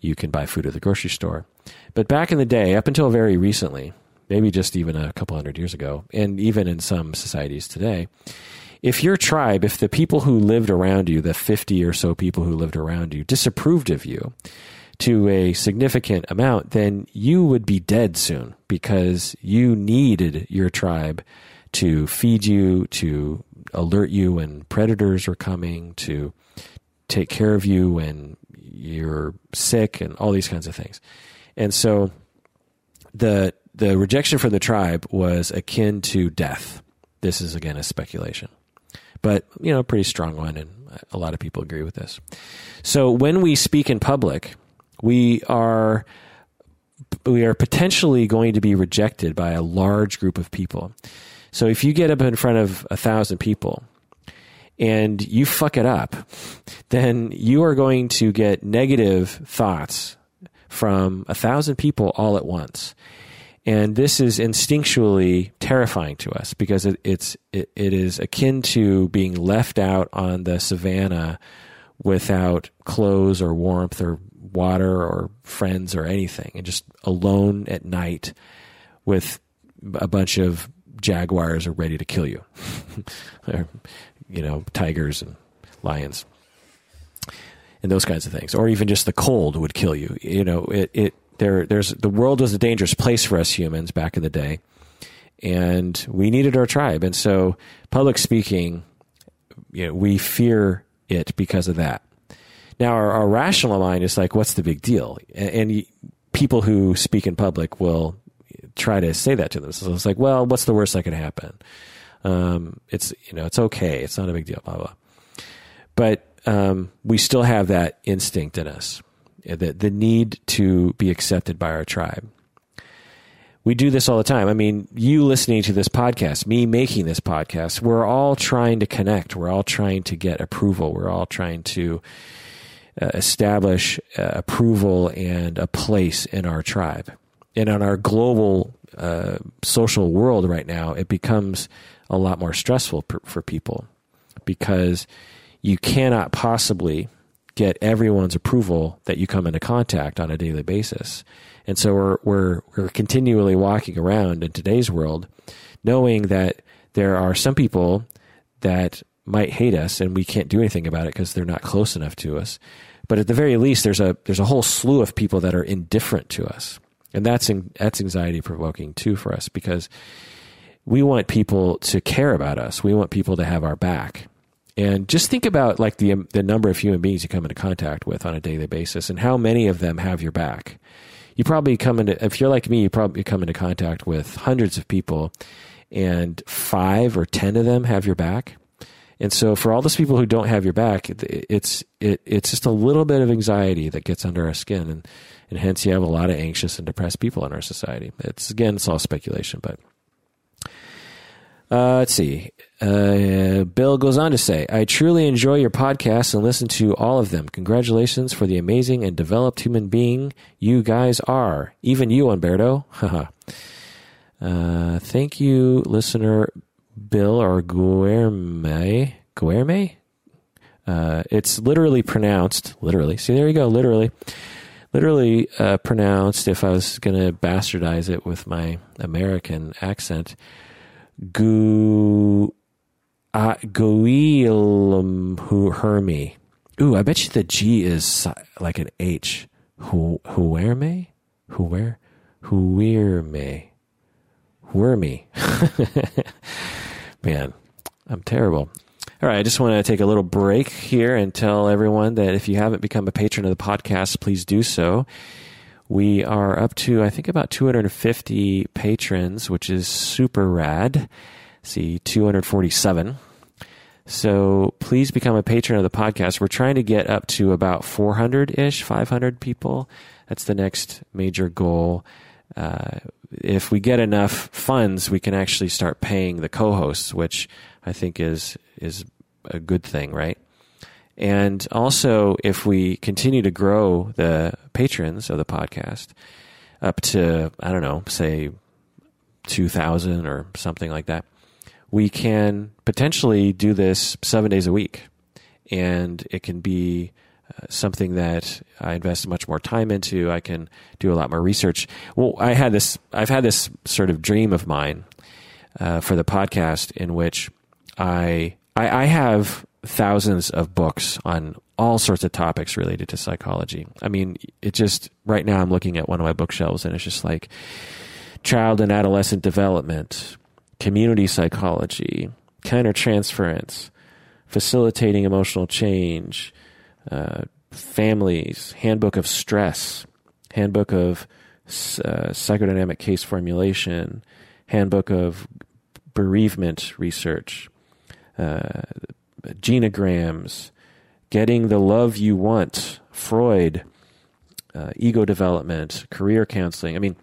you can buy food at the grocery store. But back in the day, up until very recently, maybe just even a couple hundred years ago, and even in some societies today, if your tribe, if the people who lived around you, the 50 or so people who lived around you, disapproved of you to a significant amount, then you would be dead soon because you needed your tribe to feed you, to alert you when predators were coming, to take care of you when you're sick and all these kinds of things. And so the the rejection from the tribe was akin to death. This is again a speculation. But, you know, a pretty strong one and a lot of people agree with this. So when we speak in public, we are we are potentially going to be rejected by a large group of people. So if you get up in front of a thousand people and you fuck it up, then you are going to get negative thoughts from a thousand people all at once. And this is instinctually terrifying to us because it, it's it, it is akin to being left out on the savannah without clothes or warmth or water or friends or anything, and just alone at night with a bunch of jaguars are ready to kill you, you know, tigers and lions, and those kinds of things, or even just the cold would kill you. You know, it it there there's the world was a dangerous place for us humans back in the day, and we needed our tribe, and so public speaking, you know, we fear it because of that. Now, our, our rational mind is like, what's the big deal? And, and people who speak in public will try to say that to them. So it's like, well, what's the worst that could happen? Um, it's you know, it's okay. It's not a big deal. Blah blah. But um, we still have that instinct in us, the the need to be accepted by our tribe. We do this all the time. I mean, you listening to this podcast, me making this podcast, we're all trying to connect. We're all trying to get approval. We're all trying to uh, establish uh, approval and a place in our tribe. And on our global uh, social world right now, it becomes a lot more stressful per, for people because you cannot possibly get everyone's approval that you come into contact on a daily basis. And so we're, we're, we're continually walking around in today's world knowing that there are some people that might hate us and we can't do anything about it because they're not close enough to us. But at the very least, there's a, there's a whole slew of people that are indifferent to us. And that's, in, that's anxiety provoking too for us because we want people to care about us. We want people to have our back. And just think about like the the number of human beings you come into contact with on a daily basis, and how many of them have your back. You probably come into if you're like me, you probably come into contact with hundreds of people, and five or ten of them have your back. And so, for all those people who don't have your back, it's it, it's just a little bit of anxiety that gets under our skin, and and hence you have a lot of anxious and depressed people in our society. It's again, it's all speculation, but uh, let's see. Uh, Bill goes on to say, I truly enjoy your podcasts and listen to all of them. Congratulations for the amazing and developed human being you guys are. Even you, Umberto. uh, thank you, listener Bill or Guerme. Guerme? Uh, it's literally pronounced, literally. See, there you go, literally. Literally uh, pronounced, if I was going to bastardize it with my American accent, Gu uh, Guilum Hermi. Ooh, I bet you the G is like an H. Who Huerme? Huer Huerme. Huerme. Man, I'm terrible. All right, I just want to take a little break here and tell everyone that if you haven't become a patron of the podcast, please do so. We are up to, I think, about 250 patrons, which is super rad. See, 247. So please become a patron of the podcast. We're trying to get up to about 400 ish, 500 people. That's the next major goal. Uh, if we get enough funds, we can actually start paying the co-hosts, which I think is is a good thing, right? And also, if we continue to grow the patrons of the podcast up to, I don't know, say 2,000 or something like that, we can potentially do this seven days a week. And it can be uh, something that I invest much more time into. I can do a lot more research. Well, I had this, I've had this sort of dream of mine uh, for the podcast in which I, I, I have thousands of books on all sorts of topics related to psychology. I mean, it just right now I'm looking at one of my bookshelves and it's just like child and adolescent development, community psychology, countertransference, facilitating emotional change, uh, families, handbook of stress, handbook of uh, psychodynamic case formulation, handbook of bereavement research, uh, genograms, getting the love you want, Freud, uh, ego development, career counseling. I mean,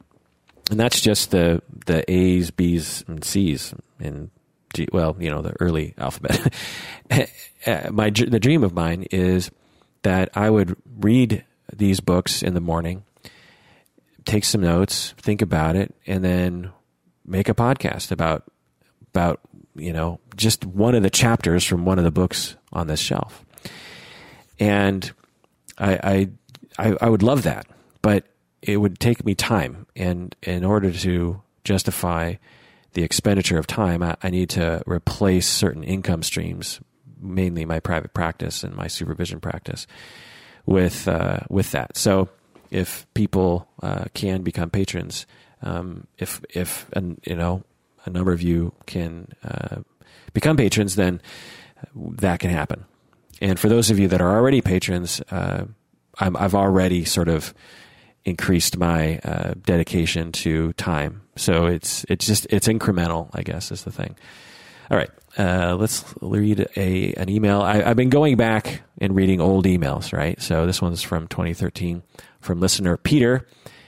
and that's just the the A's, B's, and C's in G, well, you know, the early alphabet. My the dream of mine is that I would read these books in the morning, take some notes, think about it, and then make a podcast about about you know just one of the chapters from one of the books on this shelf. And I I I, I would love that, but it would take me time, and in order to justify the expenditure of time, I, I need to replace certain income streams, mainly my private practice and my supervision practice, with uh, with that. So if people uh, can become patrons, um, if if and you know a number of you can uh, become patrons, then that can happen. And for those of you that are already patrons, uh, i have already sort of increased my uh, dedication to time. So it's it's just it's incremental, I guess, is the thing. All right, uh, let's read a an email. I, have been going back and reading old emails, right? So this one's from 2013 from listener Peter.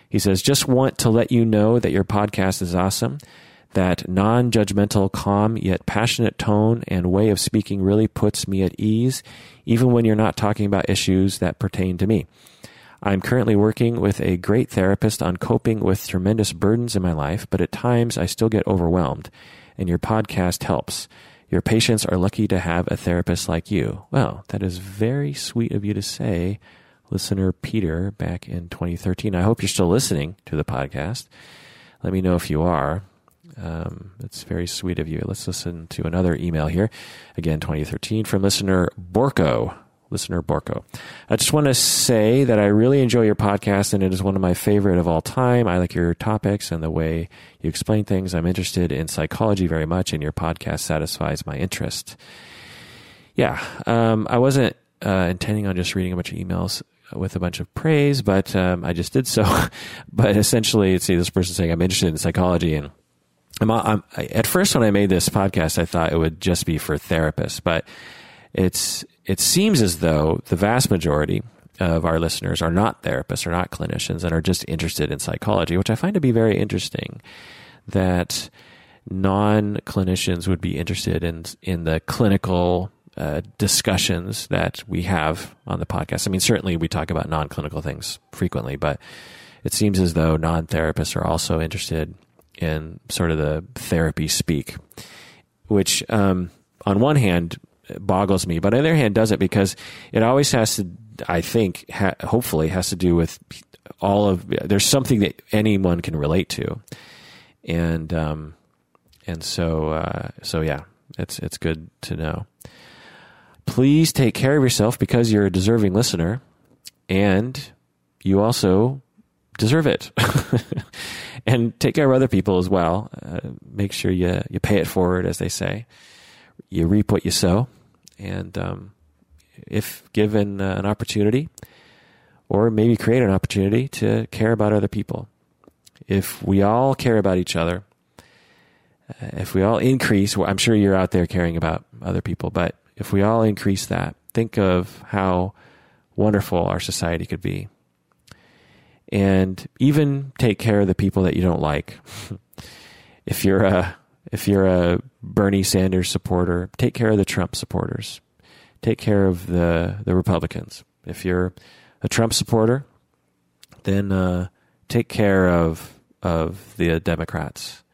He says, "Just want to let you know that your podcast is awesome." That non judgmental, calm, yet passionate tone and way of speaking really puts me at ease, even when you're not talking about issues that pertain to me. I'm currently working with a great therapist on coping with tremendous burdens in my life, but at times I still get overwhelmed, and your podcast helps. Your patients are lucky to have a therapist like you. Well, that is very sweet of you to say, listener Peter, back in 2013. I hope you're still listening to the podcast. Let me know if you are. Um, very sweet of you. Let's listen to another email here. Again, 2013 from listener Borko listener Borko. I just want to say that I really enjoy your podcast and it is one of my favorite of all time. I like your topics and the way you explain things. I'm interested in psychology very much and your podcast satisfies my interest. Yeah, um, I wasn't uh, intending on just reading a bunch of emails with a bunch of praise, but um, I just did so. but essentially, see this person saying I'm interested in psychology and I'm, I'm, at first when I made this podcast, I thought it would just be for therapists, but it's it seems as though the vast majority of our listeners are not therapists or not clinicians and are just interested in psychology, which I find to be very interesting. That non clinicians would be interested in in the clinical uh, discussions that we have on the podcast. I mean, certainly we talk about non clinical things frequently, but it seems as though non therapists are also interested in sort of the therapy speak, which um, on one hand boggles me. But on the other hand, does it because it always has to, I think, ha- hopefully, has to do with all of. There's something that anyone can relate to, and um, and so uh, so yeah, it's it's good to know. Please take care of yourself because you're a deserving listener, and you also deserve it. and take care of other people as well. Uh, make sure you you pay it forward, as they say you reap what you sow. And um, if given uh, an opportunity, or maybe create an opportunity to care about other people, if we all care about each other, uh, if we all increase, well, I'm sure you're out there caring about other people, but if we all increase that, think of how wonderful our society could be. And even take care of the people that you don't like. if you're a if you're a Bernie Sanders supporter, take care of the Trump supporters. Take care of the the Republicans. If you're a Trump supporter, then uh, take care of of the Democrats.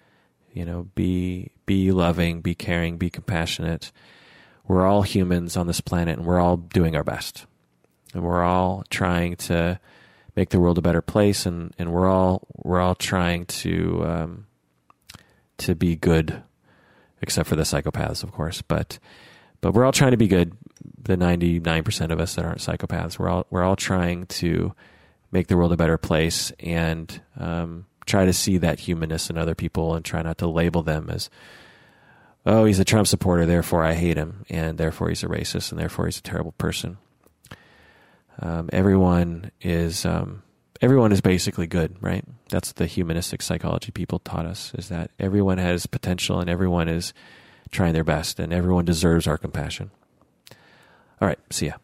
You know, be be loving, be caring, be compassionate. We're all humans on this planet, and we're all doing our best, and we're all trying to make the world a better place, and, and we're all we're all trying to um, to be good, except for the psychopaths, of course. But but we're all trying to be good. The ninety nine percent of us that aren't psychopaths, we're all we're all trying to make the world a better place and um, try to see that humanness in other people and try not to label them as oh he's a Trump supporter, therefore I hate him, and therefore he's a racist, and therefore he's a terrible person. Um, everyone is um, everyone is basically good, right? That's the humanistic psychology people taught us is that everyone has potential and everyone is trying their best and everyone deserves our compassion. All right, see ya.